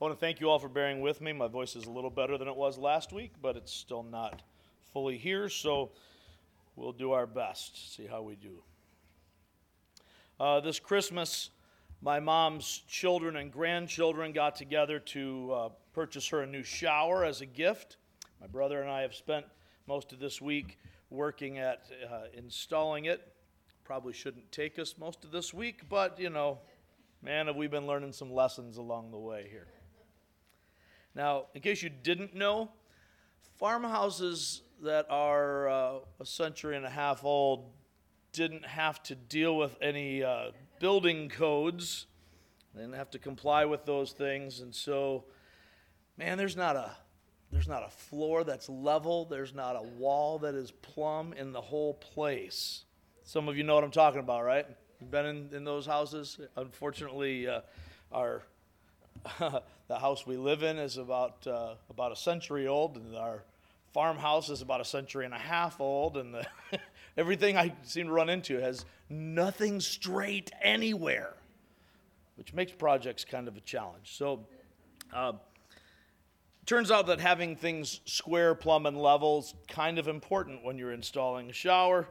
I want to thank you all for bearing with me. My voice is a little better than it was last week, but it's still not fully here, so we'll do our best, see how we do. Uh, this Christmas, my mom's children and grandchildren got together to uh, purchase her a new shower as a gift. My brother and I have spent most of this week working at uh, installing it. Probably shouldn't take us most of this week, but you know, man, have we been learning some lessons along the way here. Now, in case you didn't know, farmhouses that are uh, a century and a half old didn't have to deal with any uh, building codes. They didn't have to comply with those things, and so, man, there's not a there's not a floor that's level. There's not a wall that is plumb in the whole place. Some of you know what I'm talking about, right? You've been in, in those houses. Unfortunately, uh, our the house we live in is about uh, about a century old, and our farmhouse is about a century and a half old, and the, everything I seem to run into has nothing straight anywhere, which makes projects kind of a challenge. So. Uh, turns out that having things square, plumb, and level is kind of important when you're installing a shower.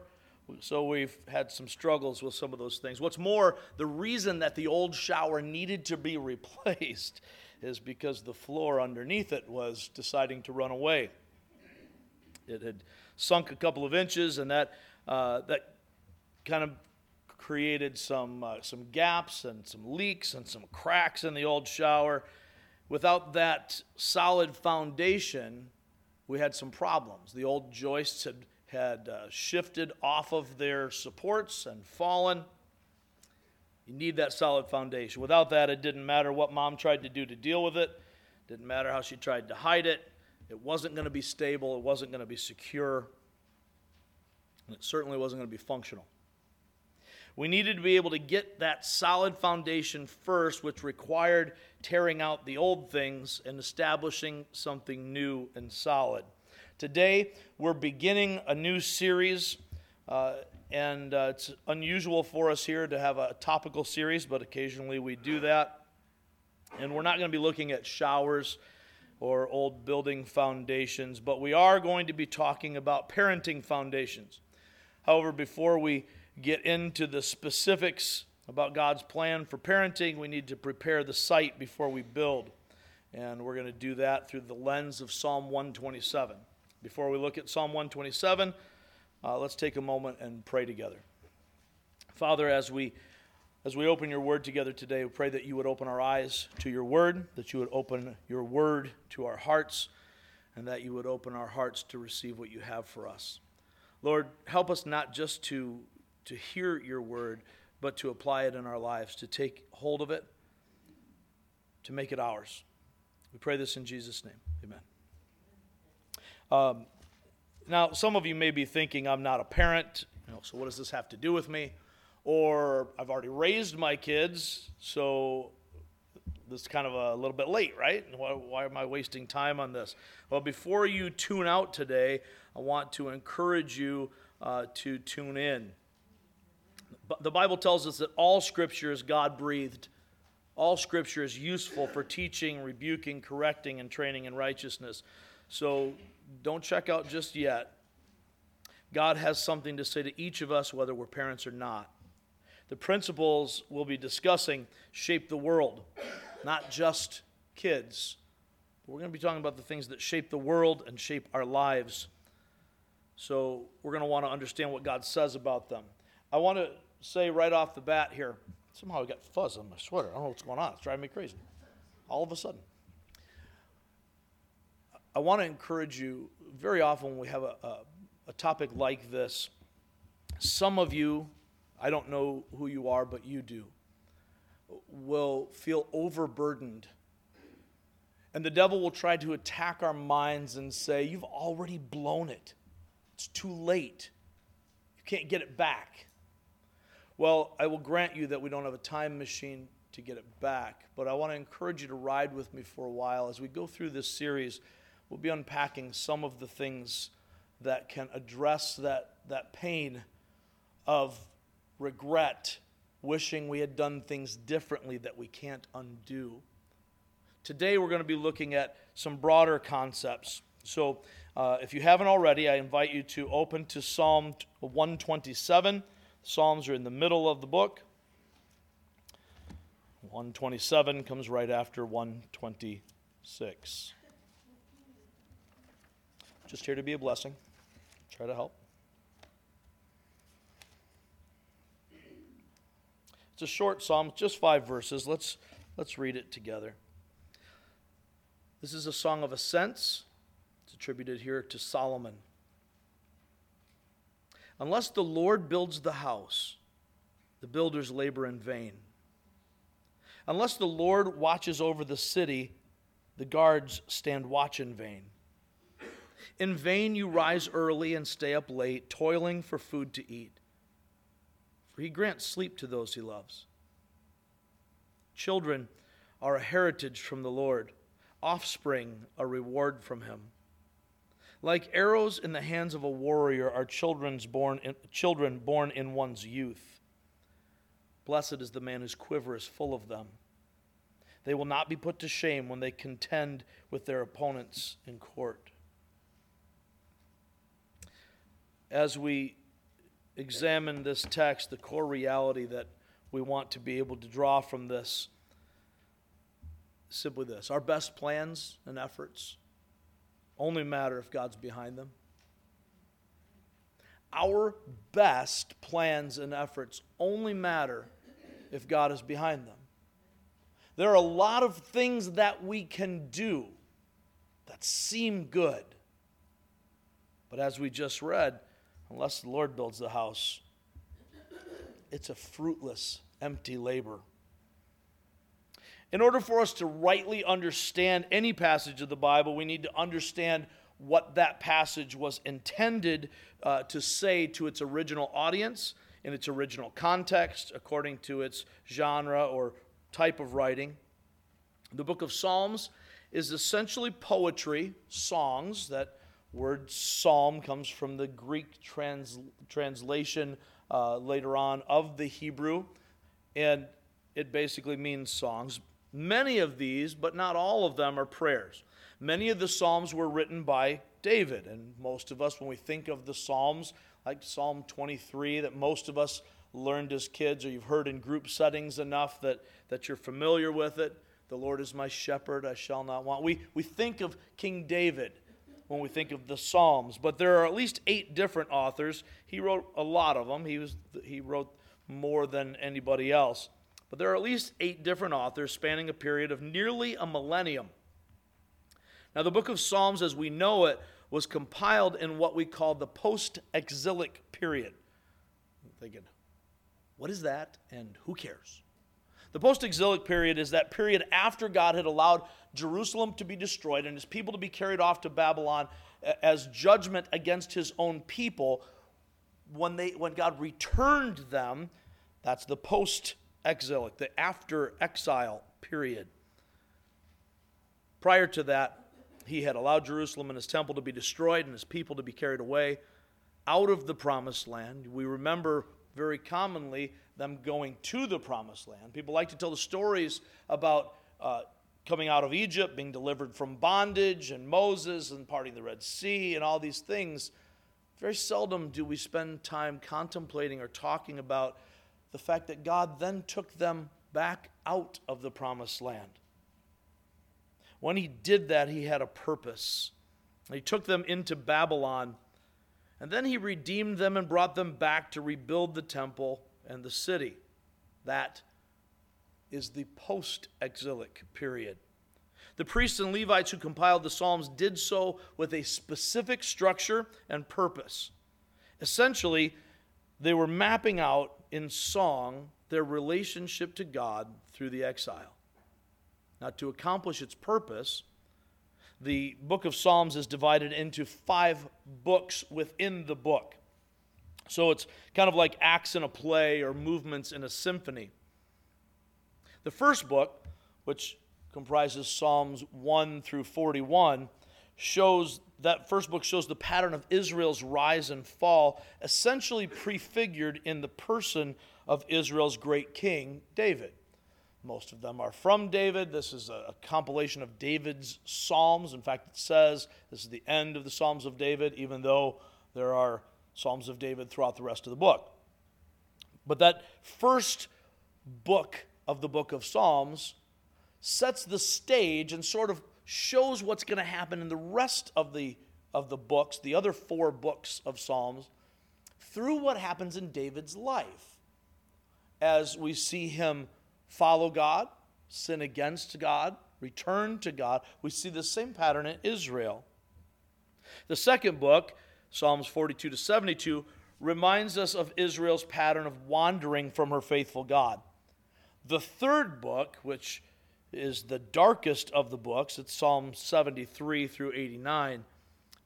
So we've had some struggles with some of those things. What's more, the reason that the old shower needed to be replaced is because the floor underneath it was deciding to run away. It had sunk a couple of inches, and that, uh, that kind of created some, uh, some gaps and some leaks and some cracks in the old shower. Without that solid foundation, we had some problems. The old joists had had uh, shifted off of their supports and fallen. You need that solid foundation. Without that, it didn't matter what mom tried to do to deal with it, didn't matter how she tried to hide it. It wasn't going to be stable, it wasn't going to be secure, and it certainly wasn't going to be functional. We needed to be able to get that solid foundation first, which required tearing out the old things and establishing something new and solid. Today, we're beginning a new series, uh, and uh, it's unusual for us here to have a topical series, but occasionally we do that. And we're not going to be looking at showers or old building foundations, but we are going to be talking about parenting foundations. However, before we get into the specifics about God's plan for parenting, we need to prepare the site before we build. And we're going to do that through the lens of Psalm 127. Before we look at Psalm 127, uh, let's take a moment and pray together. Father, as we as we open your word together today, we pray that you would open our eyes to your word, that you would open your word to our hearts, and that you would open our hearts to receive what you have for us. Lord, help us not just to, to hear your word, but to apply it in our lives, to take hold of it, to make it ours. We pray this in Jesus' name. Amen. Um, now, some of you may be thinking, I'm not a parent, you know, so what does this have to do with me? Or I've already raised my kids, so this is kind of a little bit late, right? Why, why am I wasting time on this? Well, before you tune out today, I want to encourage you uh, to tune in. The Bible tells us that all scripture is God breathed. All scripture is useful for teaching, rebuking, correcting, and training in righteousness. So don't check out just yet. God has something to say to each of us, whether we're parents or not. The principles we'll be discussing shape the world, not just kids. We're going to be talking about the things that shape the world and shape our lives. So we're going to want to understand what God says about them. I want to say right off the bat here somehow I got fuzz on my sweater. I don't know what's going on. It's driving me crazy. All of a sudden. I want to encourage you very often when we have a, a, a topic like this, some of you, I don't know who you are, but you do, will feel overburdened. And the devil will try to attack our minds and say, You've already blown it. It's too late. You can't get it back. Well, I will grant you that we don't have a time machine to get it back, but I want to encourage you to ride with me for a while as we go through this series we'll be unpacking some of the things that can address that, that pain of regret, wishing we had done things differently that we can't undo. Today we're going to be looking at some broader concepts. So uh, if you haven't already, I invite you to open to Psalm 127. Psalms are in the middle of the book. 127 comes right after 126. Just here to be a blessing. Try to help. It's a short psalm, just five verses. Let's, let's read it together. This is a song of ascents. It's attributed here to Solomon. Unless the Lord builds the house, the builders labor in vain. Unless the Lord watches over the city, the guards stand watch in vain. In vain you rise early and stay up late, toiling for food to eat. For he grants sleep to those he loves. Children are a heritage from the Lord, offspring a reward from him. Like arrows in the hands of a warrior are born in, children born in one's youth. Blessed is the man whose quiver is full of them. They will not be put to shame when they contend with their opponents in court. As we examine this text, the core reality that we want to be able to draw from this simply this our best plans and efforts only matter if God's behind them. Our best plans and efforts only matter if God is behind them. There are a lot of things that we can do that seem good. But as we just read, unless the Lord builds the house, it's a fruitless, empty labor. In order for us to rightly understand any passage of the Bible, we need to understand what that passage was intended uh, to say to its original audience in its original context, according to its genre or type of writing. The book of Psalms is essentially poetry, songs. That word psalm comes from the Greek trans, translation uh, later on of the Hebrew, and it basically means songs. Many of these, but not all of them, are prayers. Many of the Psalms were written by David, and most of us, when we think of the Psalms, like Psalm 23, that most of us learned as kids or you've heard in group settings enough that, that you're familiar with it. The Lord is my shepherd, I shall not want. We, we think of King David when we think of the Psalms, but there are at least eight different authors. He wrote a lot of them, he, was, he wrote more than anybody else. But there are at least eight different authors spanning a period of nearly a millennium. Now, the book of Psalms, as we know it, was compiled in what we call the post exilic period. I'm thinking, what is that and who cares? The post exilic period is that period after God had allowed Jerusalem to be destroyed and his people to be carried off to Babylon as judgment against his own people. When, they, when God returned them, that's the post exilic, the after exile period. Prior to that, he had allowed Jerusalem and his temple to be destroyed and his people to be carried away out of the promised land. We remember very commonly them going to the promised land. People like to tell the stories about uh, coming out of Egypt, being delivered from bondage, and Moses and parting the Red Sea, and all these things. Very seldom do we spend time contemplating or talking about the fact that God then took them back out of the promised land. When he did that, he had a purpose. He took them into Babylon, and then he redeemed them and brought them back to rebuild the temple and the city. That is the post exilic period. The priests and Levites who compiled the Psalms did so with a specific structure and purpose. Essentially, they were mapping out in song their relationship to God through the exile. Now, to accomplish its purpose, the book of Psalms is divided into five books within the book. So it's kind of like acts in a play or movements in a symphony. The first book, which comprises Psalms 1 through 41, shows that first book shows the pattern of Israel's rise and fall, essentially prefigured in the person of Israel's great king, David. Most of them are from David. This is a, compilation of David's Psalms. In fact, it says this is the end of the Psalms of David, even though there are Psalms of David throughout the rest of the book. But that first book of the book of Psalms sets the stage and sort of shows what's going to happen in the rest of the, of the books, the other four books of Psalms, through what happens in David's life as we see him follow God, sin against God, return to God. We see the same pattern in Israel. The second book, Psalms 42 to 72, reminds us of Israel's pattern of wandering from her faithful God. The third book, which is the darkest of the books, it's Psalm 73 through 89,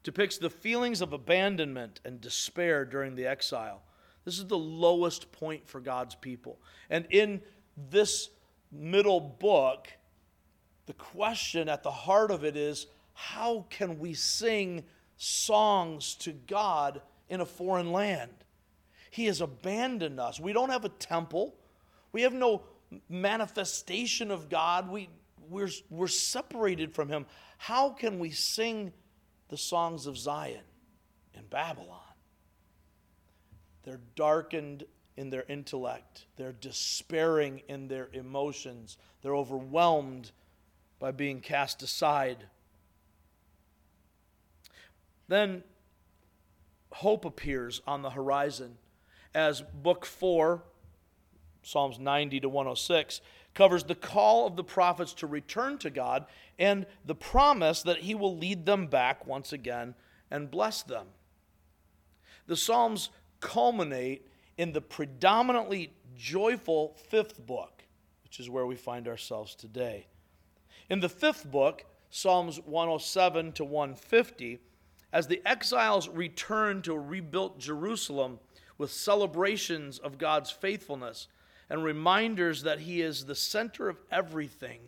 depicts the feelings of abandonment and despair during the exile. This is the lowest point for God's people. And in this middle book, the question at the heart of it is how can we sing songs to God in a foreign land? He has abandoned us. We don't have a temple, we have no manifestation of God. We, we're, we're separated from Him. How can we sing the songs of Zion in Babylon? They're darkened in their intellect, they're despairing in their emotions, they're overwhelmed by being cast aside. Then hope appears on the horizon as book 4, Psalms 90 to 106, covers the call of the prophets to return to God and the promise that He will lead them back once again and bless them. The Psalms culminate in the predominantly joyful fifth book, which is where we find ourselves today. In the fifth book, Psalms 107 to 150, as the exiles return to rebuilt Jerusalem with celebrations of God's faithfulness and reminders that He is the center of everything,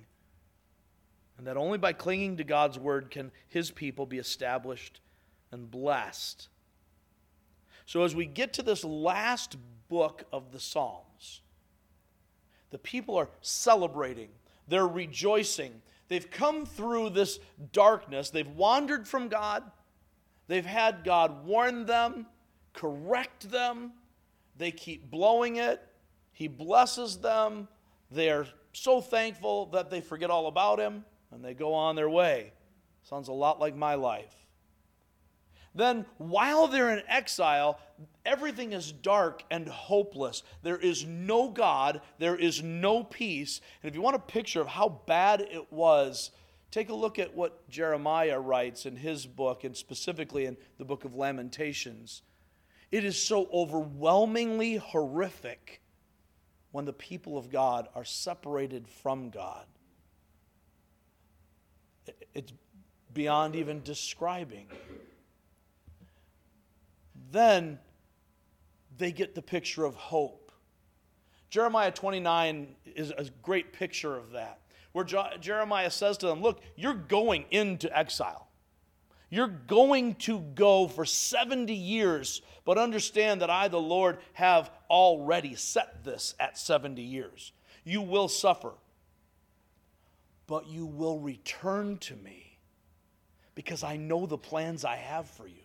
and that only by clinging to God's word can His people be established and blessed. So, as we get to this last book of the Psalms, the people are celebrating, they're rejoicing. They've come through this darkness, they've wandered from God, they've had God warn them, correct them, they keep blowing it. He blesses them. They are so thankful that they forget all about Him and they go on their way. Sounds a lot like my life then while they're in exile, everything is dark and hopeless. There is no God, there is no peace. And if you want a picture of how bad it was, take a look at what Jeremiah writes in his book, and specifically in the book of Lamentations. It is so overwhelmingly horrific when the people of God are separated from God. It's beyond even describing then they get the picture of hope. Jeremiah 29 is a great picture of that, where Jeremiah says to them, Look, you're going into exile. You're going to go for 70 years, but understand that I, the Lord, have already set this at 70 years. You will suffer, but you will return to me because I know the plans I have for you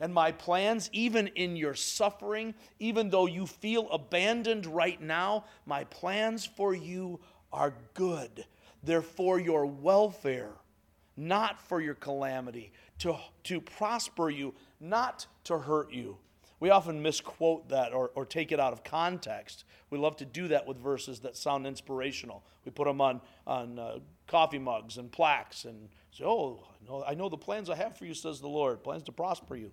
and my plans, even in your suffering, even though you feel abandoned right now, my plans for you are good. They're for your welfare, not for your calamity, to, to prosper you, not to hurt you. We often misquote that or, or take it out of context. We love to do that with verses that sound inspirational. We put them on, on uh, coffee mugs and plaques and say, Oh, I know, I know the plans I have for you, says the Lord, plans to prosper you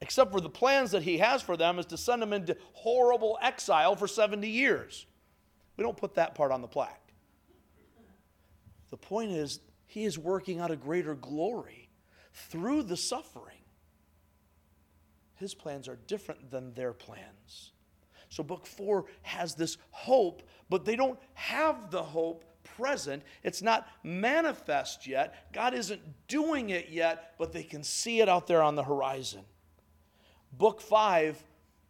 except for the plans that he has for them is to send them into horrible exile for 70 years. We don't put that part on the plaque. The point is, he is working out a greater glory through the suffering. His plans are different than their plans. So, book four has this hope, but they don't have the hope present. It's not manifest yet. God isn't doing it yet, but they can see it out there on the horizon. Book five,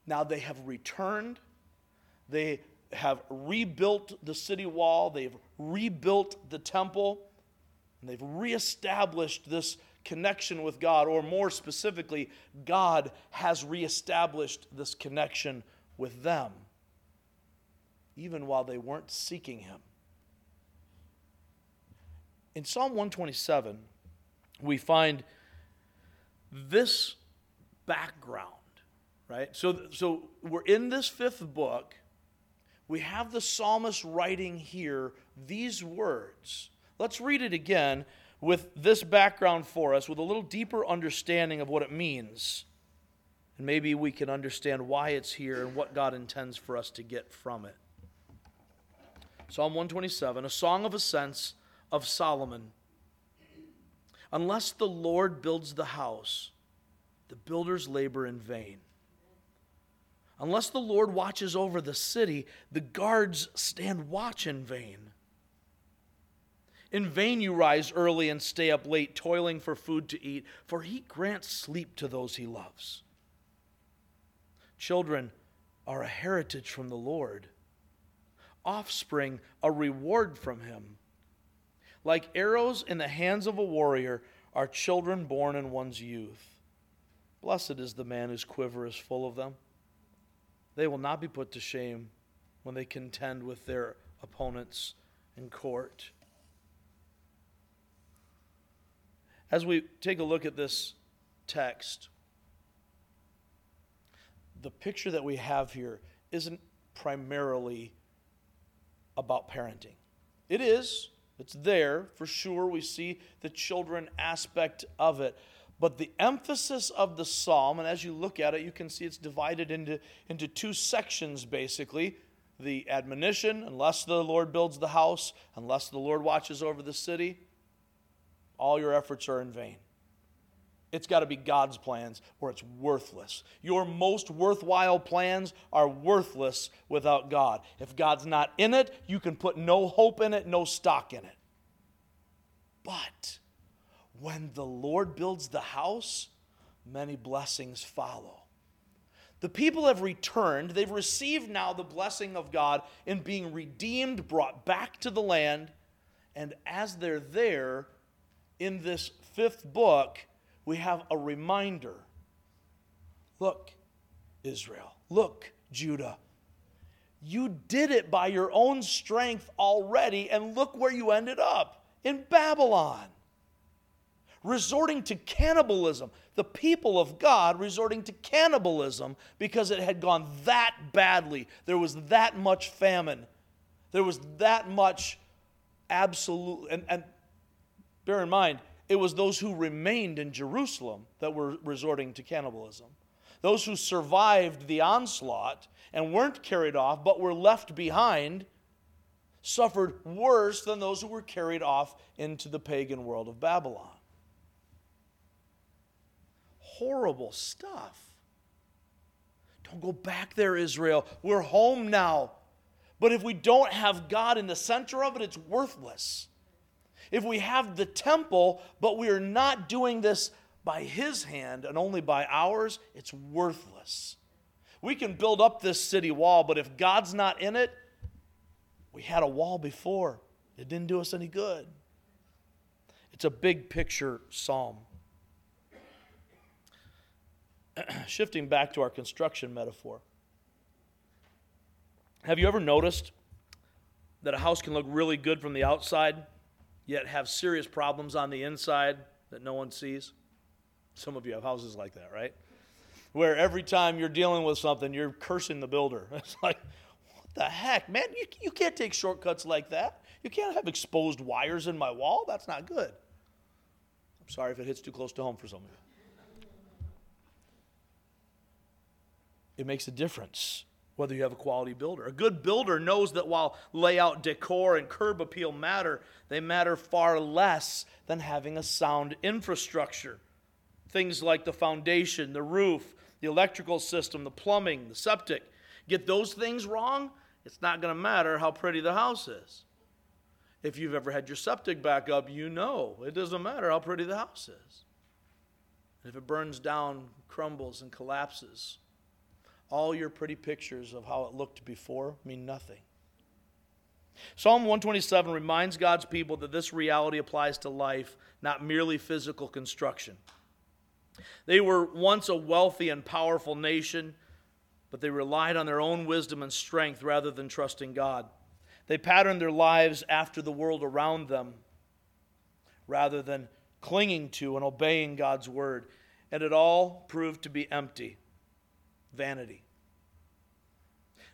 now they have returned. They have rebuilt the city wall, they've rebuilt the temple, and they've reestablished this connection with God, or more specifically, God has reestablished this connection with them, even while they weren't seeking Him. In Psalm 127, we find this background, right? So, so we're in this fifth book. We have the psalmist writing here these words. Let's read it again with this background for us, with a little deeper understanding of what it means. And maybe we can understand why it's here and what God intends for us to get from it. Psalm 127, a song of ascents of Solomon. Unless the Lord builds the house, the builders labor in vain. Unless the Lord watches over the city, the guards stand watch in vain. In vain you rise early and stay up late, toiling for food to eat, for he grants sleep to those he loves. Children are a heritage from the Lord, offspring a reward from him. Like arrows in the hands of a warrior are children born in one's youth. Blessed is the man whose quiver is full of them. They will not be put to shame when they contend with their opponents in court. As we take a look at this text, the picture that we have here isn't primarily about parenting. It is, it's there for sure. We see the children aspect of it. But the emphasis of the psalm, and as you look at it, you can see it's divided into, into two sections basically the admonition, unless the Lord builds the house, unless the Lord watches over the city, all your efforts are in vain. It's got to be God's plans or it's worthless. Your most worthwhile plans are worthless without God. If God's not in it, you can put no hope in it, no stock in it. But when the Lord builds the house, many blessings follow. The people have returned. They've received now the blessing of God in being redeemed, brought back to the land. And as they're there, in this fifth book, we have a reminder. Look, Israel. Look, Judah. You did it by your own strength already, and look where you ended up in Babylon. Resorting to cannibalism. The people of God resorting to cannibalism because it had gone that badly. There was that much famine. There was that much absolute. And, and Bear in mind, it was those who remained in Jerusalem that were resorting to cannibalism. Those who survived the onslaught and weren't carried off but were left behind suffered worse than those who were carried off into the pagan world of Babylon. Horrible stuff. Don't go back there, Israel. We're home now. But if we don't have God in the center of it, it's worthless if we have the temple, but we are not doing this by His hand and only by ours, it's worthless. We can build up this city wall, but if God's not in it, we had a wall before. It didn't do us any good. It's a big picture psalm. Shifting back to our construction metaphor. Have you ever noticed that a house can look really good from the outside? yet have serious problems on the inside that no one sees? Some of you have houses like that, right? Where every time you're dealing with something, you're cursing the builder. It's like, what the heck, man? You, you can't take shortcuts like that. You can't have exposed wires in my wall. That's not good. I'm sorry if it hits too close to home for some of you. It makes a difference whether you have a quality builder. A good builder knows that while layout, decor, and curb appeal matter, they matter far less than having a sound infrastructure. Things like the foundation, the roof, the electrical system, the plumbing, the septic. Get those things wrong, it's not going to matter how pretty the house is. If you've ever had your septic back up, you know it doesn't matter how pretty the house is. if it burns down, crumbles, and collapses, all your pretty pictures of how it looked before mean nothing. Psalm 127 reminds God's people that this reality applies to life, not merely physical construction. They were once a wealthy and powerful nation, but they relied on their own wisdom and strength rather than trusting God. They patterned their lives after the world around them rather than clinging to and obeying God's word. And it all proved to be empty vanity.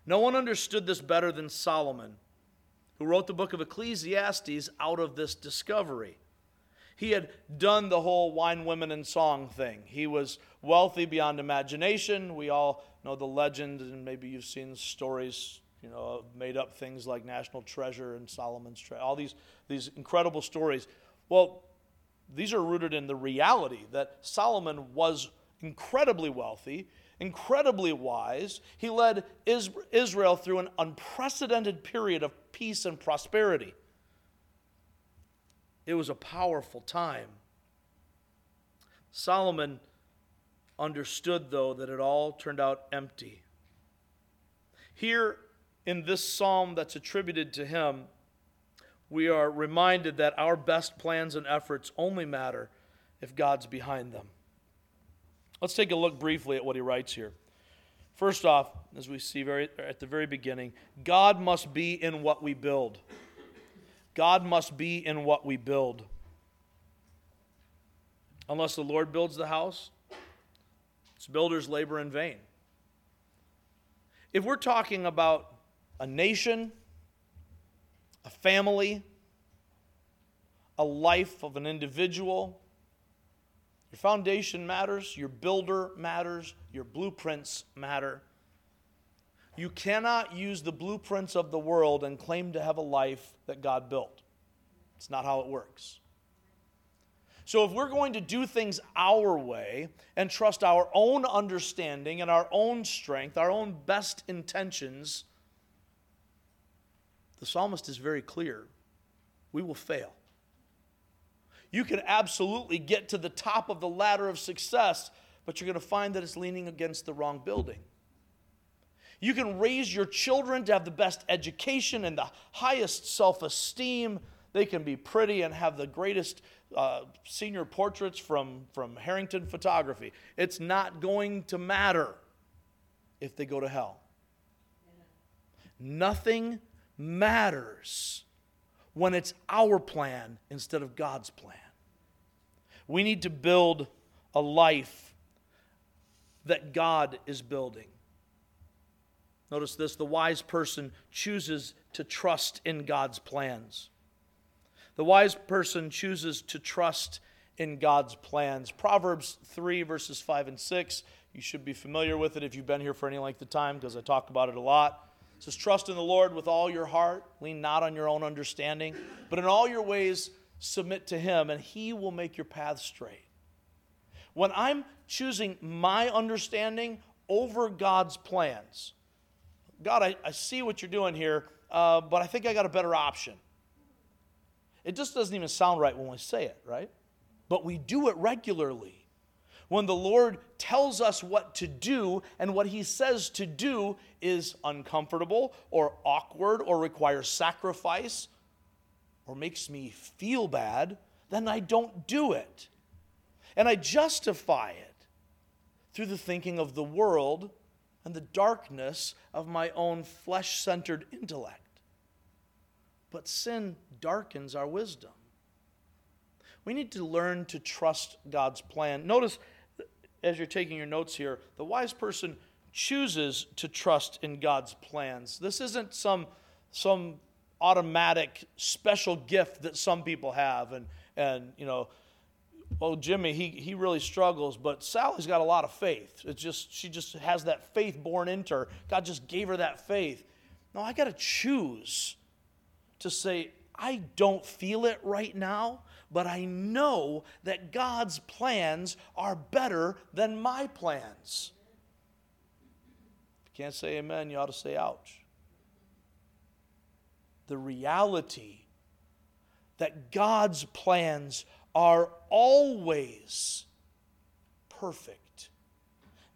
No one understood this better than Solomon who wrote the book of Ecclesiastes out of this discovery. He had done the whole wine, women, and song thing. He was wealthy beyond imagination. We all know the legend, and maybe you've seen stories, you know, made up things like National Treasure and Solomon's Treasure, all these, these incredible stories. Well, these are rooted in the reality that Solomon was incredibly wealthy incredibly wise. He led Israel through an unprecedented period of peace and prosperity. It was a powerful time. Solomon understood, though, that it all turned out empty. Here in this psalm that's attributed to him, we are reminded that our best plans and efforts only matter if God's behind them. Let's take a look briefly at what he writes here. First off, as we see very, at the very beginning, God must be in what we build. God must be in what we build. Unless the Lord builds the house, its builders labor in vain. If we're talking about a nation, a family, a life of an individual, your foundation matters, your builder matters, your blueprints matter. You cannot use the blueprints of the world and claim to have a life that God built. It's not how it works. So, if we're going to do things our way and trust our own understanding and our own strength, our own best intentions, the psalmist is very clear we will fail you can absolutely get to the top of the ladder of success, but you're going to find that it's leaning against the wrong building. You can raise your children to have the best education and the highest self esteem. They can be pretty and have the greatest uh, senior portraits from, from Harrington Photography. It's not going to matter if they go to hell. Nothing matters when it's our plan instead of God's plan. We need to build a life that God is building. Notice this the wise person chooses to trust in God's plans. The wise person chooses to trust in God's plans. Proverbs 3, verses 5 and 6. You should be familiar with it if you've been here for any length of time because I talk about it a lot. It says, Trust in the Lord with all your heart, lean not on your own understanding, but in all your ways submit to Him, and He will make your path straight. When I'm choosing my understanding over God's plans, God, I, I see what you're doing here, uh, but I think I got a better option. It just doesn't even sound right when we say it, right? But we do it regularly. When the Lord tells us what to do and what He says to do is uncomfortable or awkward or requires sacrifice or makes me feel bad, then I don't do it. And I justify it through the thinking of the world and the darkness of my own flesh centered intellect. But sin darkens our wisdom. We need to learn to trust God's plan. Notice, as you're taking your notes here, the wise person chooses to trust in God's plans. This isn't some, some automatic special gift that some people have. And, and you know, well, Jimmy, he, he really struggles, but Sally's got a lot of faith. It's just, she just has that faith born into her. God just gave her that faith. No, I got to choose to say, I don't feel it right now, but I know that God's plans are better than my plans. If you can't say amen, you ought to say ouch the reality that God's plans are always perfect,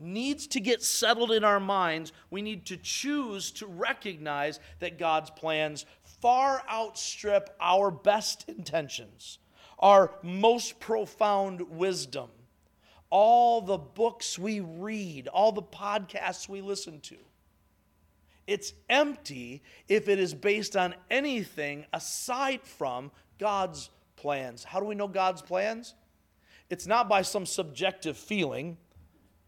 needs to get settled in our minds. We need to choose to recognize that God's plans far outstrip our best intentions, our most profound wisdom, all the books we read, all the podcasts we listen to. It's empty if it is based on anything aside from God's plans. How do we know God's plans? It's not by some subjective feeling.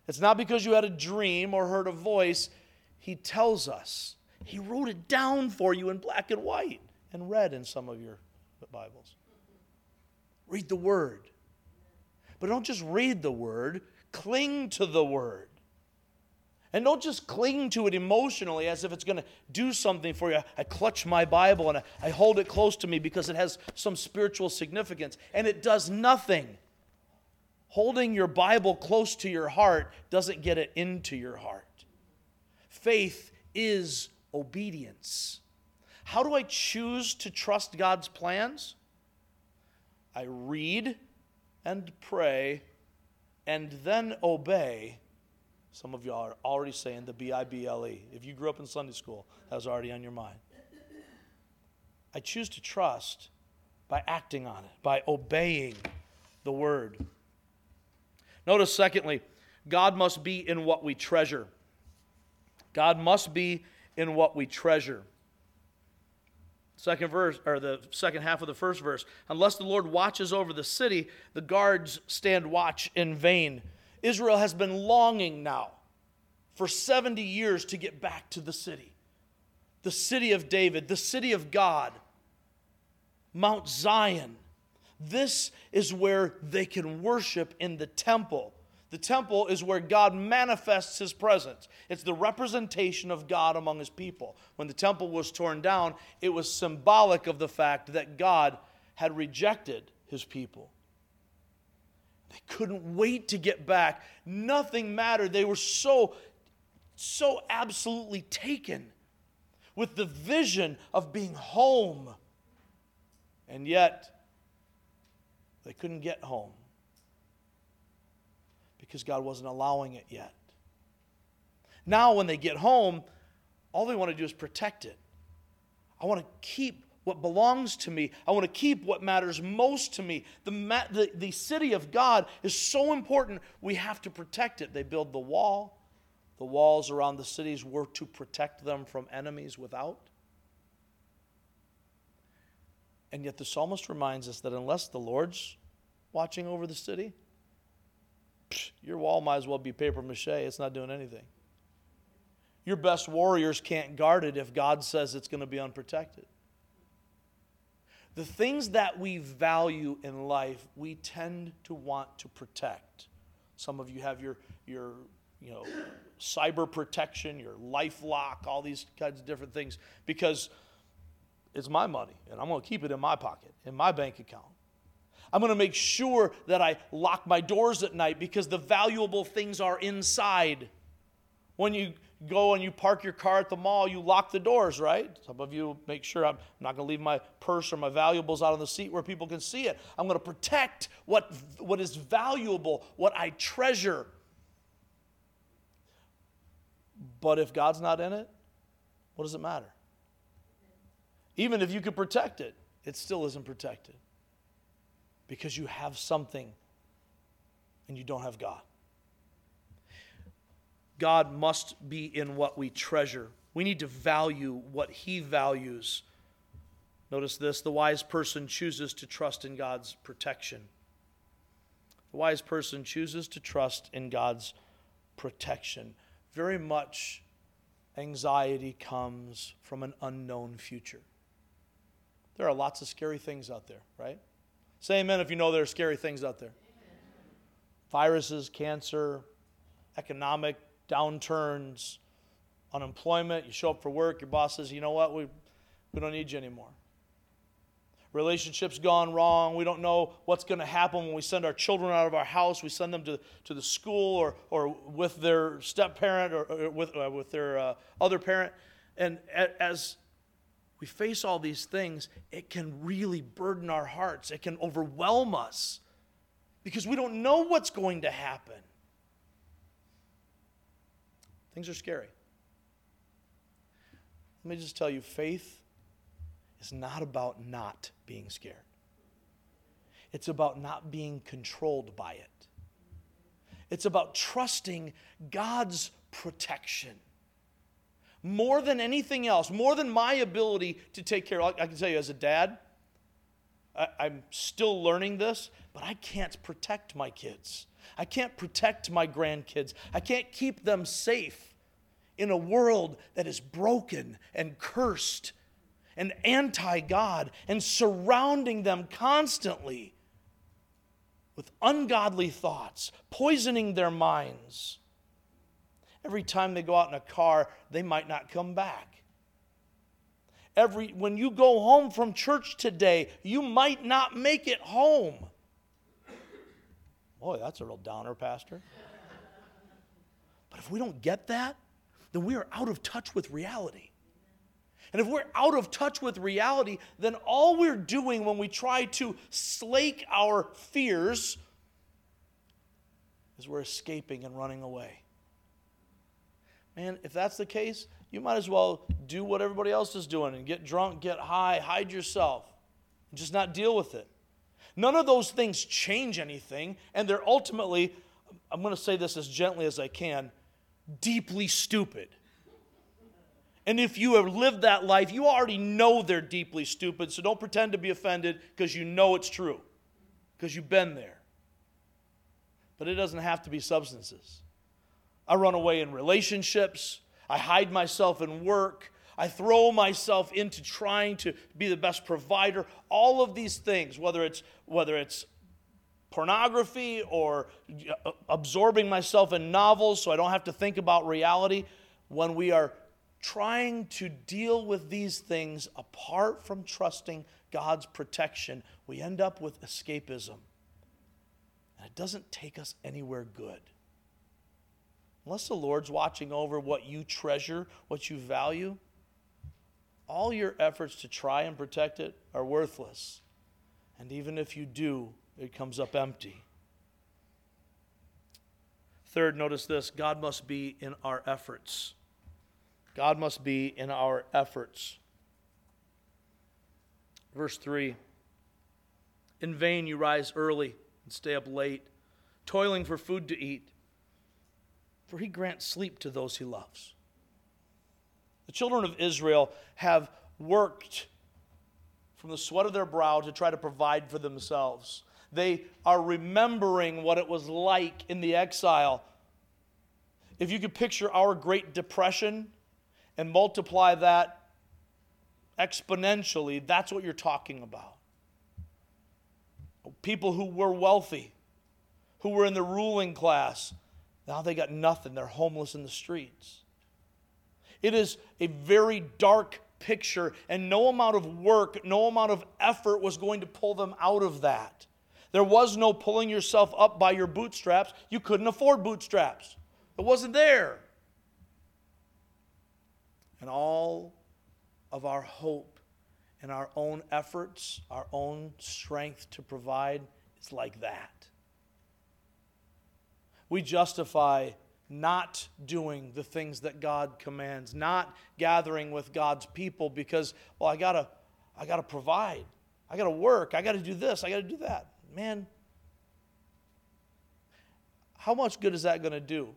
It's not because you had a dream or heard a voice. He tells us. He wrote it down for you in black and white and red in some of your Bibles. Read the Word. But don't just read the Word, cling to the Word. And don't just cling to it emotionally as if it's going to do something for you. I clutch my Bible and I, I hold it close to me because it has some spiritual significance. And it does nothing holding your Bible close to your heart doesn't get it into your heart. Faith is obedience. How do I choose to trust God's plans? I read and pray and then obey. Some of you are already saying the B I B L E. If you grew up in Sunday school, that was already on your mind. I choose to trust by acting on it, by obeying the word. Notice, secondly, God must be in what we treasure. God must be in what we treasure. Second verse, or the second half of the first verse. Unless the Lord watches over the city, the guards stand watch in vain. Israel has been longing now for 70 years to get back to the city. The city of David, the city of God, Mount Zion. This is where they can worship in the temple. The temple is where God manifests his presence. It's the representation of God among his people. When the temple was torn down, it was symbolic of the fact that God had rejected his people. They couldn't wait to get back. Nothing mattered. They were so, so absolutely taken with the vision of being home. And yet, they couldn't get home because God wasn't allowing it yet. Now, when they get home, all they want to do is protect it. I want to keep what belongs to me. I want to keep what matters most to me. The, the, the city of God is so important, we have to protect it. They build the wall. The walls around the cities were to protect them from enemies without. And yet the psalmist reminds us that unless the Lord's watching over the city, your wall might as well be paper mache. It's not doing anything. Your best warriors can't guard it if God says it's going to be unprotected. The things that we value in life, we tend to want to protect. Some of you have your, your you know, cyber protection, your LifeLock, all these kinds of different things because it's my money and I'm going to keep it in my pocket, in my bank account. I'm going to make sure that I lock my doors at night because the valuable things are inside. When you go and you park your car at the mall, you lock the doors, right? Some of you make sure I'm not going to leave my purse or my valuables out on the seat where people can see it. I'm going to protect what, what is valuable, what I treasure. But if God's not in it, what does it matter? Even if you could protect it, it still isn't protected because you have something and you don't have God. God must be in what we treasure. We need to value what He values. Notice this the wise person chooses to trust in God's protection. The wise person chooses to trust in God's protection. Very much anxiety comes from an unknown future. There are lots of scary things out there, right? Say amen if you know there are scary things out there viruses, cancer, economic downturns, unemployment. You show up for work, your boss says, you know what, we, we don't need you anymore. Relationships gone wrong. We don't know what's going to happen when we send our children out of our house. We send them to, to the school or, or with their step parent or, or with, uh, with their uh, other parent. And as we face all these things, it can really burden our hearts. It can overwhelm us because we don't know what's going to happen. Things are scary. Let me just tell you faith is not about not being scared, it's about not being controlled by it. It's about trusting God's protection. More than anything else, more than my ability to take care of. I can tell you, as a dad, I, I'm still learning this, but I can't protect my kids. I can't protect my grandkids. I can't keep them safe in a world that is broken and cursed and anti God and surrounding them constantly with ungodly thoughts, poisoning their minds. Every time they go out in a car, they might not come back. Every, when you go home from church today, you might not make it home. Boy, that's a real downer, Pastor. But if we don't get that, then we are out of touch with reality. And if we're out of touch with reality, then all we're doing when we try to slake our fears is we're escaping and running away. Man, if that's the case, you might as well do what everybody else is doing and get drunk, get high, hide yourself, and just not deal with it. None of those things change anything, and they're ultimately, I'm going to say this as gently as I can, deeply stupid. And if you have lived that life, you already know they're deeply stupid, so don't pretend to be offended because you know it's true, because you've been there. But it doesn't have to be substances. I run away in relationships, I hide myself in work, I throw myself into trying to be the best provider. All of these things, whether it's whether it's pornography or uh, absorbing myself in novels so I don't have to think about reality, when we are trying to deal with these things apart from trusting God's protection, we end up with escapism. And it doesn't take us anywhere good. Unless the Lord's watching over what you treasure, what you value, all your efforts to try and protect it are worthless. And even if you do, it comes up empty. Third, notice this God must be in our efforts. God must be in our efforts. Verse 3 In vain you rise early and stay up late, toiling for food to eat, for he grants sleep to those he loves. The children of Israel have worked from the sweat of their brow to try to provide for themselves. They are remembering what it was like in the exile. If you could picture our Great Depression, and multiply that exponentially, that's what you're talking about. People who were wealthy, who were in the ruling class, now they got nothing. They're homeless in the streets. It is a very dark picture, and no amount of work, no amount of effort was going to pull them out of that. There was no pulling yourself up by your bootstraps. You couldn't afford bootstraps, it wasn't there. And all of our hope and our own efforts, our own strength to provide is like that. We justify not doing the things that God commands, not gathering with God's people because, well, I gotta, I gotta provide, I gotta work, I gotta do this, I gotta do that. Man, how much good is that gonna do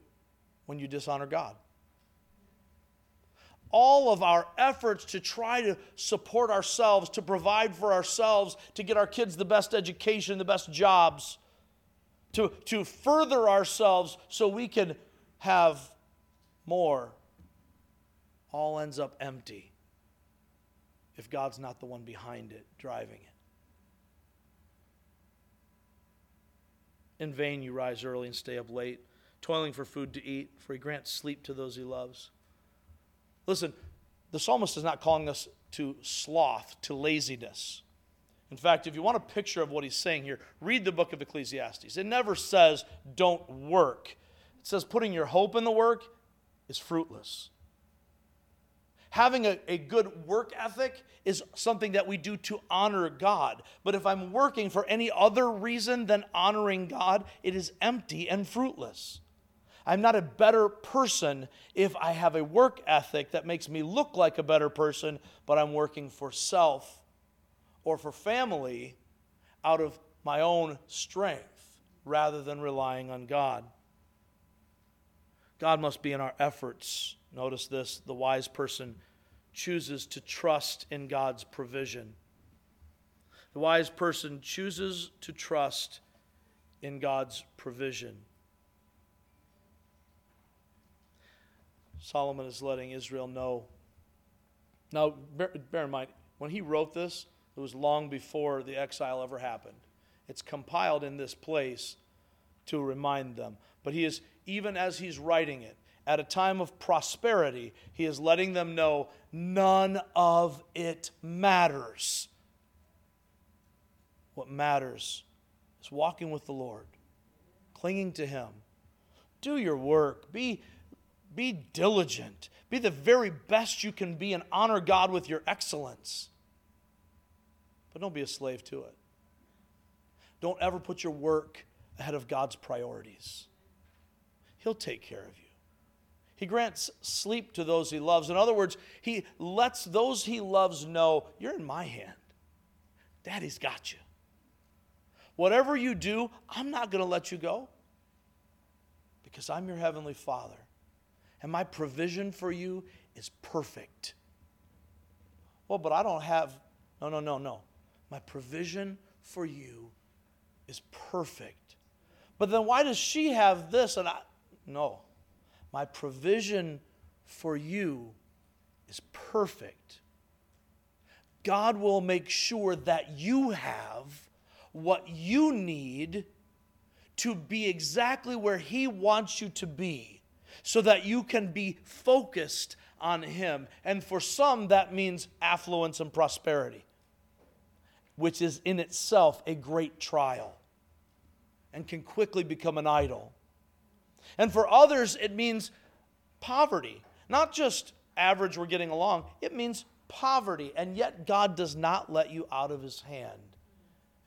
when you dishonor God? all of our efforts to try to support ourselves, to provide for ourselves, to get our kids the best education, the best jobs, to, to further ourselves so we can have more, all ends up empty if God's not the one behind it, driving it. In vain you rise early and stay up late, toiling for food to eat, for he grants sleep to those he loves. Listen, the psalmist is not calling us to sloth, to laziness. In fact, if you want a picture of what he's saying here, read the book of Ecclesiastes. It never says don't work, it says putting your hope in the work is fruitless. Having a, a good work ethic is something that we do to honor God. But if I'm working for any other reason than honoring God, it is empty and fruitless. I'm not a better person if I have a work ethic that makes me look like a better person, but I'm working for self or for family out of my own strength rather than relying on God. God must be in our efforts. Notice this the wise person chooses to trust in God's provision. The wise person chooses to trust in God's provision. Solomon is letting Israel know. Now, bear, bear, in mind, when he wrote this, it was long before the exile ever happened. It's compiled in this place to remind them. But he is, even as he's writing it, at a time of prosperity, he is letting them know none of it matters. What matters is walking with the Lord, clinging to Him. Do your work. Be, be diligent. Be the very best you can be and honor God with your excellence. But don't be a slave to it. Don't ever put your work ahead of God's priorities. He'll take care of you. He grants sleep to those he loves. In other words, he lets those he loves know you're in my hand. Daddy's got you. Whatever you do, I'm not going to let you go because I'm your heavenly Father. And my provision for you is perfect. Well, but I don't have, no, no, no, no. My provision for you is perfect. But then why does she have this and I? No. My provision for you is perfect. God will make sure that you have what you need to be exactly where He wants you to be so that you can be focused on Him. And for some, that means affluence and prosperity, which is in itself a great trial and can quickly become an idol. And for others, it means poverty, not just average, we're getting along, it means poverty. And yet, God does not let you out of His hand.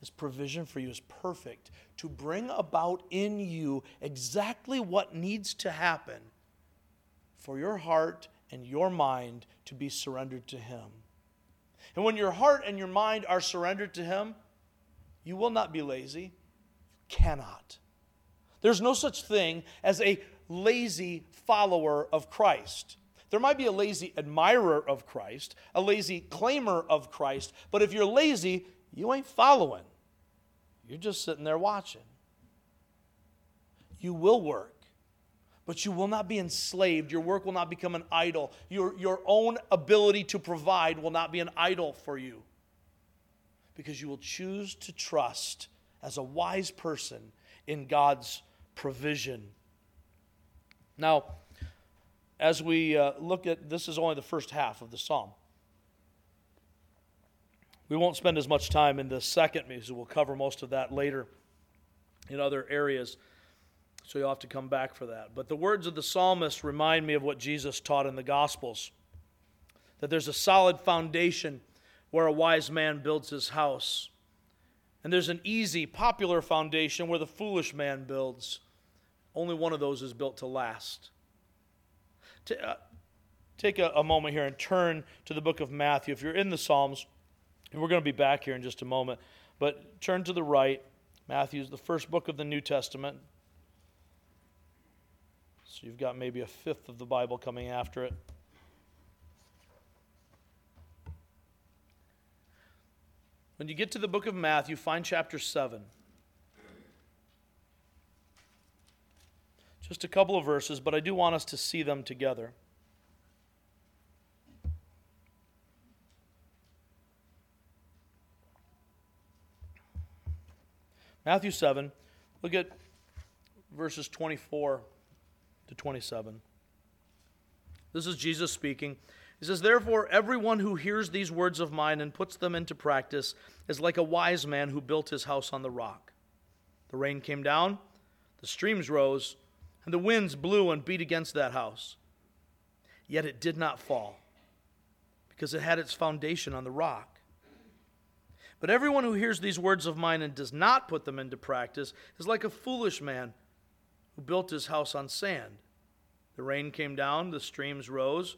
His provision for you is perfect to bring about in you exactly what needs to happen for your heart and your mind to be surrendered to Him. And when your heart and your mind are surrendered to Him, you will not be lazy. You cannot. There's no such thing as a lazy follower of Christ. There might be a lazy admirer of Christ, a lazy claimer of Christ, but if you're lazy, you ain't following. You're just sitting there watching. You will work, but you will not be enslaved. Your work will not become an idol. Your, your own ability to provide will not be an idol for you because you will choose to trust as a wise person in God's provision. Now, as we uh, look at this, is only the first half of the psalm. We won't spend as much time in the second because we'll cover most of that later in other areas. So you'll have to come back for that. But the words of the psalmist remind me of what Jesus taught in the Gospels that there's a solid foundation where a wise man builds his house. And there's an easy, popular foundation where the foolish man builds. Only one of those is built to last. Uh, take a, a moment here and turn to the book of Matthew. If you're in the Psalms, and we're going to be back here in just a moment, but turn to the right. Matthew is the first book of the New Testament. So you've got maybe a fifth of the Bible coming after it. When you get to the book of Matthew, find chapter 7. Just a couple of verses, but I do want us to see them together. Matthew 7, look at verses 24 to 27. This is Jesus speaking. He says, Therefore, everyone who hears these words of mine and puts them into practice is like a wise man who built his house on the rock. The rain came down, the streams rose, and the winds blew and beat against that house. Yet it did not fall, because it had its foundation on the rock. But everyone who hears these words of mine and does not put them into practice is like a foolish man who built his house on sand. The rain came down, the streams rose,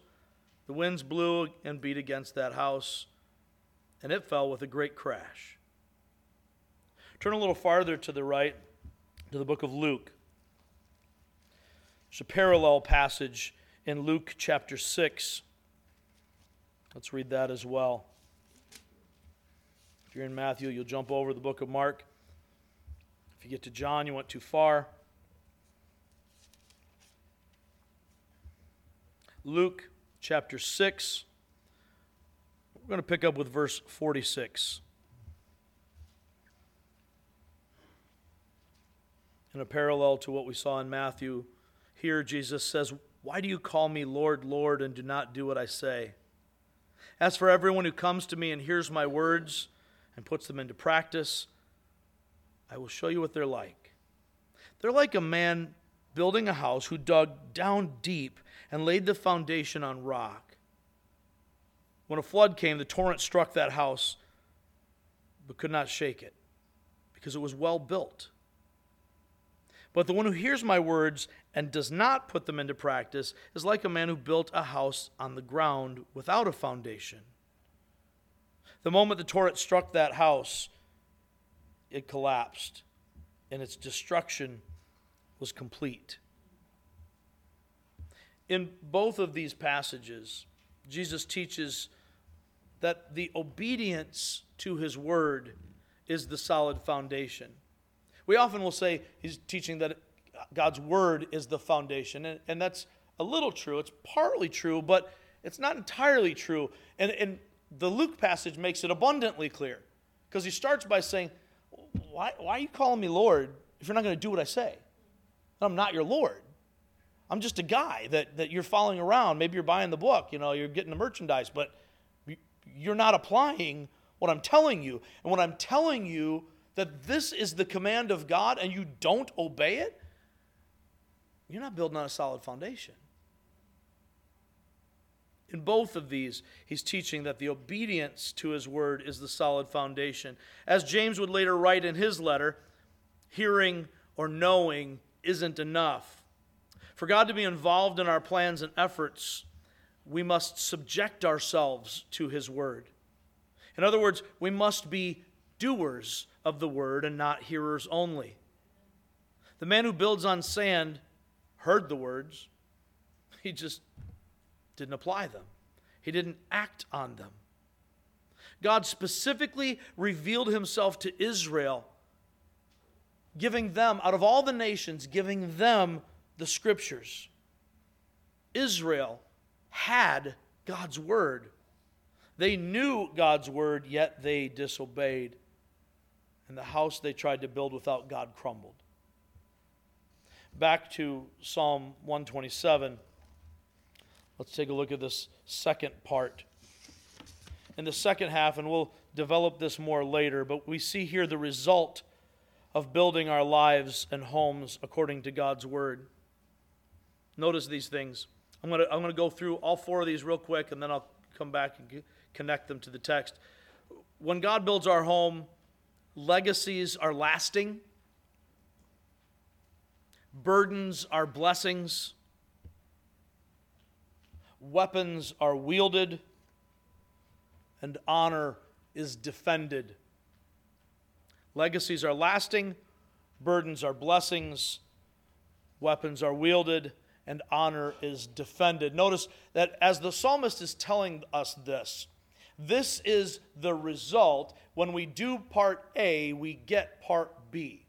the winds blew and beat against that house, and it fell with a great crash. Turn a little farther to the right to the book of Luke. There's a parallel passage in Luke chapter 6. Let's read that as well. If you're in Matthew, you'll jump over the book of Mark. If you get to John, you went too far. Luke chapter 6. We're going to pick up with verse 46. In a parallel to what we saw in Matthew, here Jesus says, Why do you call me Lord, Lord, and do not do what I say? As for everyone who comes to me and hears my words and puts them into practice, I will show you what they're like. They're like a man building a house who dug down deep and laid the foundation on rock. When a flood came, the torrent struck that house, but could not shake it because it was well built. But the one who hears my words and does not put them into practice is like a man who built a house on the ground without a foundation. The moment the torrent struck that house, it collapsed, and its destruction was complete. In both of these passages, Jesus teaches that the obedience to his word is the solid foundation. We often will say he's teaching that God's word is the foundation, and, and that's a little true. It's partly true, but it's not entirely true. And, and the Luke passage makes it abundantly clear because he starts by saying, why, why are you calling me Lord if you're not going to do what I say? I'm not your Lord. I'm just a guy that, that you're following around. Maybe you're buying the book, you know, you're getting the merchandise, but you're not applying what I'm telling you. And what I'm telling you that this is the command of God and you don't obey it, you're not building on a solid foundation. In both of these, he's teaching that the obedience to his word is the solid foundation. As James would later write in his letter, hearing or knowing isn't enough. For God to be involved in our plans and efforts, we must subject ourselves to his word. In other words, we must be doers of the word and not hearers only. The man who builds on sand heard the words, he just didn't apply them, he didn't act on them. God specifically revealed himself to Israel, giving them, out of all the nations, giving them the scriptures. Israel had God's word. They knew God's word, yet they disobeyed. And the house they tried to build without God crumbled. Back to Psalm 127. Let's take a look at this second part. In the second half, and we'll develop this more later, but we see here the result of building our lives and homes according to God's word. Notice these things. I'm going to I'm going to go through all four of these real quick, and then I'll come back and connect them to the text. When God builds our home, legacies are lasting, burdens are blessings weapons are wielded, and honor is defended. Legacies are lasting, burdens are blessings, weapons are wielded, and honor is defended. Notice that as the psalmist is telling us this, this is the result. When we do part A, we get part B.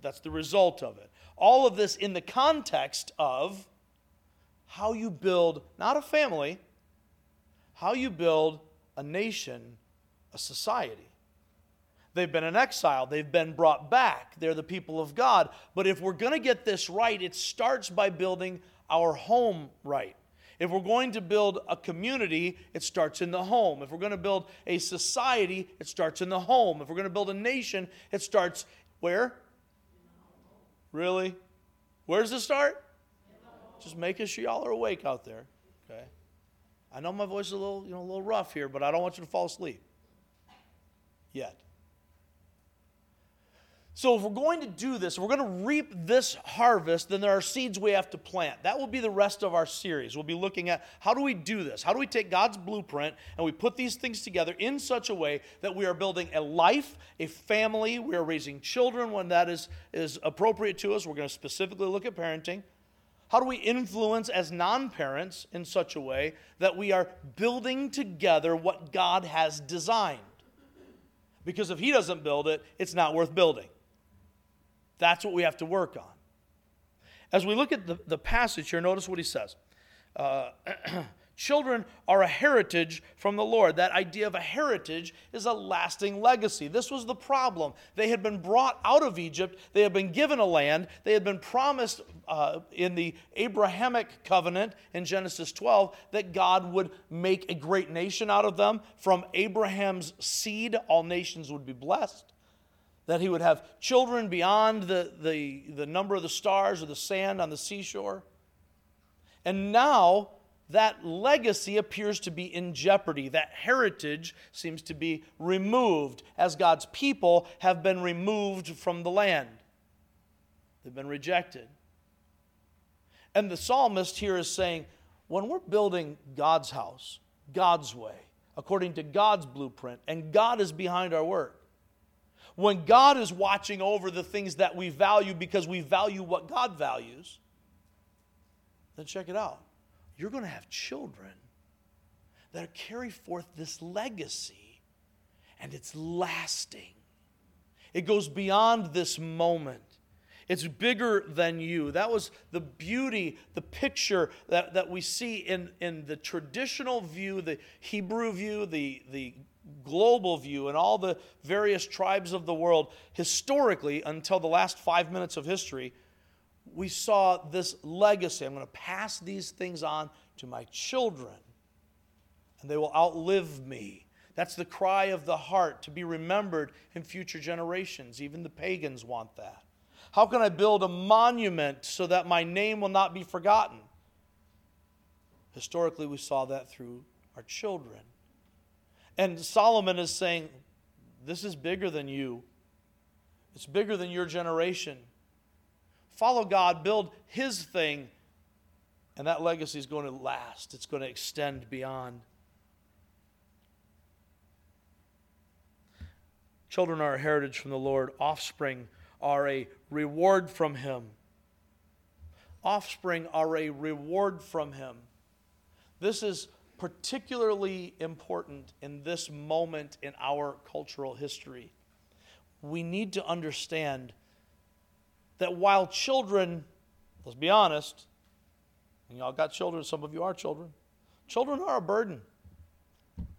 That's the result of it. All of this in the context of how you build not a family, how you build a nation, a society. They've been in exile, they've been brought back, they're the people of God. But if we're going to get this right, it starts by building our home right. If we're going to build a community, it starts in the home. If we're going to build a society, it starts in the home. If we're going to build a nation, it starts where? Really? Where does it start? Just making sure y'all are awake out there. Okay. I know my voice is a little, you know, a little rough here, but I don't want you to fall asleep. Yet. So, if we're going to do this, we're going to reap this harvest, then there are seeds we have to plant. That will be the rest of our series. We'll be looking at how do we do this? How do we take God's blueprint and we put these things together in such a way that we are building a life, a family, we are raising children when that is, is appropriate to us. We're going to specifically look at parenting. How do we influence as non parents in such a way that we are building together what God has designed? Because if He doesn't build it, it's not worth building. That's what we have to work on. As we look at the, the passage here, notice what he says. Uh, Children are a heritage from the Lord. That idea of a heritage is a lasting legacy. This was the problem. They had been brought out of Egypt, they had been given a land, they had been promised uh, in the Abrahamic covenant in Genesis 12 that God would make a great nation out of them. From Abraham's seed, all nations would be blessed that he would have children beyond the, the, the number of the stars or the sand on the seashore. And now that legacy appears to be in jeopardy. That heritage seems to be removed as God's people have been removed from the land. They've been rejected. And the psalmist here is saying, when we're building God's house, God's way, according to God's blueprint, and God is behind our work, when God is watching over the things that we value because we value what God values, then check it out. You're going to have children that carry forth this legacy, and it's lasting. It goes beyond this moment. It's bigger than you. That was the beauty, the picture that, that we see in, in the traditional view, the Hebrew view, the, the global view and all the various tribes of the world, historically, until the last five minutes of history, we saw this legacy. I'm going to pass these things on to my children, and they will outlive me. That's the cry of the heart to be remembered in future generations. Even the pagans want that. How can I build a monument so that my name will not be forgotten? Historically, we saw that through our children. And Solomon is saying, This is bigger than you, it's bigger than your generation. Follow God, build His thing, and that legacy is going to last, it's going to extend beyond. Children are a heritage from the Lord, offspring are a reward from Him. Offspring are a reward from Him. This is particularly important in this moment in our cultural history. We need to understand that while children, let's be honest, and y'all got children, some of you are children, children are a burden.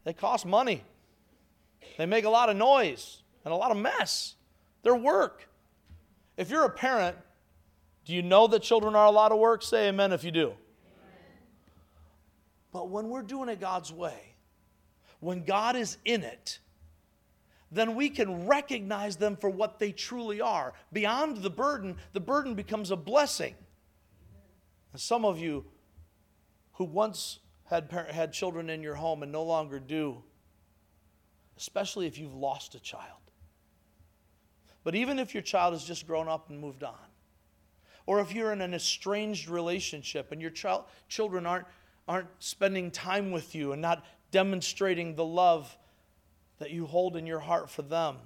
They cost money, they make a lot of noise and a lot of mess. They're work. If you're a parent, do you know that children are a lot of work? Say amen if you do. But when we're doing it God's way, when God is in it, then we can recognize them for what they truly are. Beyond the burden, the burden becomes a blessing. And some of you who once had, parent, had children in your home and no longer do, especially if you've lost a child. But even if your child has just grown up and moved on, or if you're in an estranged relationship and your child, children aren't aren't spending time with you and not demonstrating the love that you hold in your heart for them,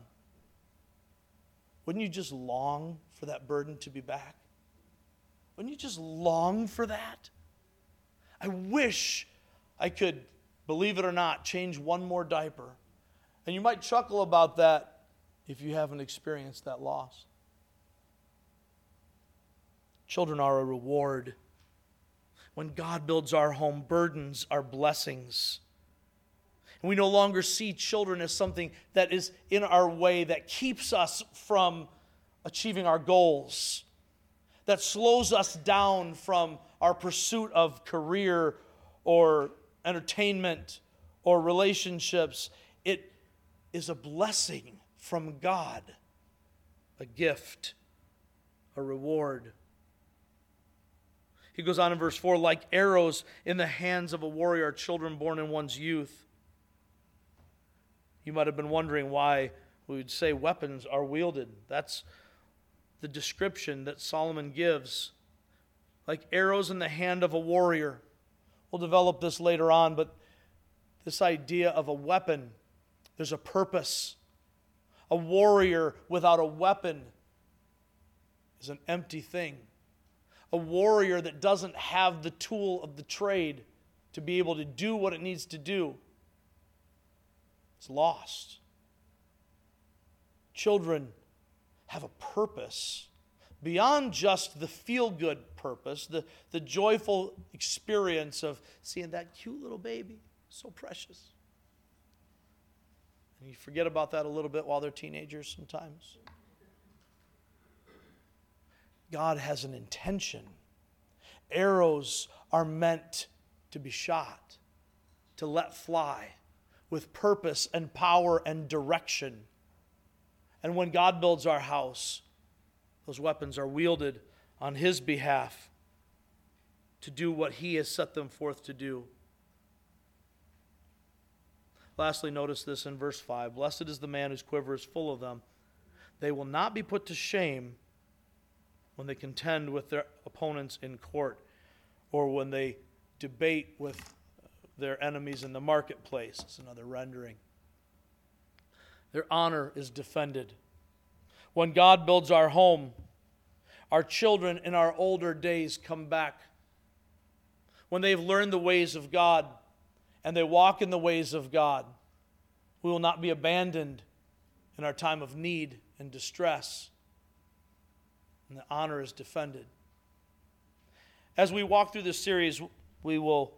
wouldn't you just long for that burden to be back? Wouldn't you just long for that? I wish I could, believe it or not, change one more diaper. And you might chuckle about that if you haven't experienced that loss. Children are a reward when God builds our home, burdens are blessings. And we no longer see children as something that is in our way that keeps us from achieving our goals, that slows us down from our pursuit of career or entertainment or relationships. It is a blessing from God, a gift, a reward. He goes on in verse 4 like arrows in the hands of a warrior, children born in one's youth. You might have been wondering why we would say weapons are wielded. That's the description that Solomon gives like arrows in the hand of a warrior. We'll develop this later on, but this idea of a weapon, there's a purpose. A warrior without a weapon is an empty thing. A warrior that doesn't have the tool of the trade to be able to do what it needs to do is lost. Children have a purpose beyond just the feel good purpose, the, the joyful experience of seeing that cute little baby, so precious. And you forget about that a little bit while they're teenagers sometimes. God has an intention. Arrows are meant to be shot, to let fly with purpose and power and direction. And when God builds our house, those weapons are wielded on His behalf to do what He has set them forth to do. Lastly, notice this in verse 5 Blessed is the man whose quiver is full of them. They will not be put to shame when they contend with their opponents in court or when they debate with their enemies in the marketplace. It's another rendering. Their honor is defended. When God builds our home, our children in our older days come back. When they've learned the ways of God and they walk in the ways of God, we will not be abandoned in our time of need and distress. And the honor is defended. As we walk through this series, we will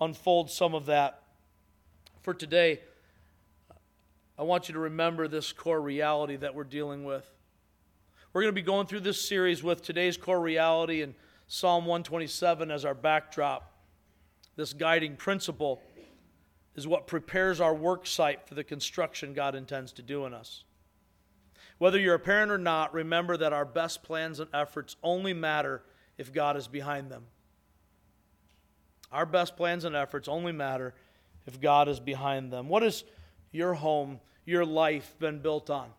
unfold some of that. For today, I want you to remember this core reality that we're dealing with. We're going to be going through this series with today's core reality and Psalm 127 as our backdrop. This guiding principle is what prepares our work site for the construction God intends to do in us. Whether you're a parent or not, remember that our best plans and efforts only matter if God is behind them. Our best plans and efforts only matter if God is behind them. What has your home, your life been built on?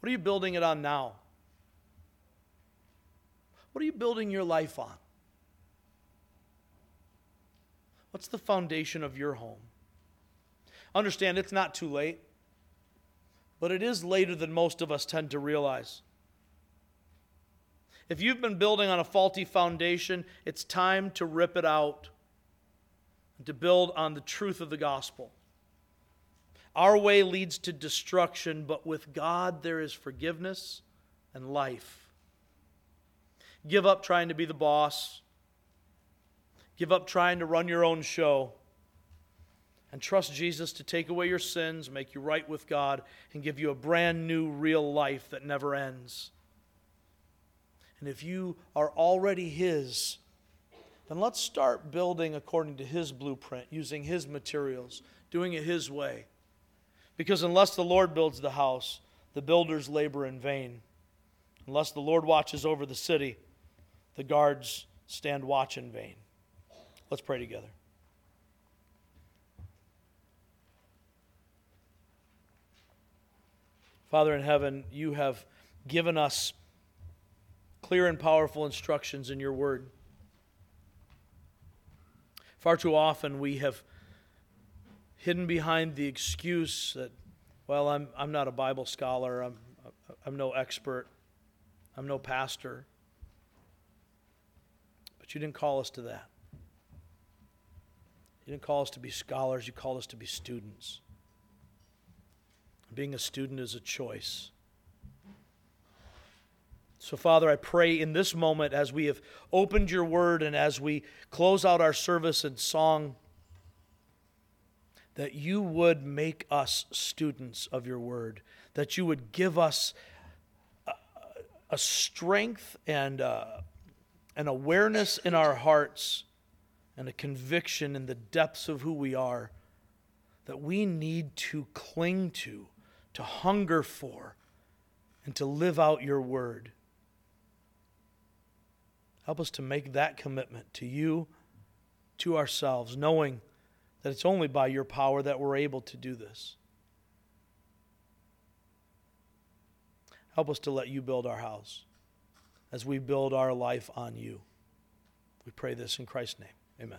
What are you building it on now? What are you building your life on? What's the foundation of your home? Understand it's not too late, but it is later than most of us tend to realize. If you've been building on a faulty foundation, it's time to rip it out and to build on the truth of the gospel. Our way leads to destruction, but with God there is forgiveness and life. Give up trying to be the boss. Give up trying to run your own show. And trust Jesus to take away your sins, make you right with God, and give you a brand new, real life that never ends. And if you are already His, then let's start building according to His blueprint, using His materials, doing it His way. Because unless the Lord builds the house, the builders labor in vain. Unless the Lord watches over the city, the guards stand watch in vain. Let's pray together. Father in heaven, you have given us clear and powerful instructions in your word. Far too often we have hidden behind the excuse that, well, I'm, I'm not a Bible scholar, I'm, I'm no expert, I'm no pastor. But you didn't call us to that. You didn't call us to be scholars, you called us to be students. Being a student is a choice. So, Father, I pray in this moment as we have opened your word and as we close out our service in song that you would make us students of your word, that you would give us a, a strength and a, an awareness in our hearts and a conviction in the depths of who we are that we need to cling to, to hunger for, and to live out your word. Help us to make that commitment to you, to ourselves, knowing that it's only by your power that we're able to do this. Help us to let you build our house as we build our life on you. We pray this in Christ's name. Amen.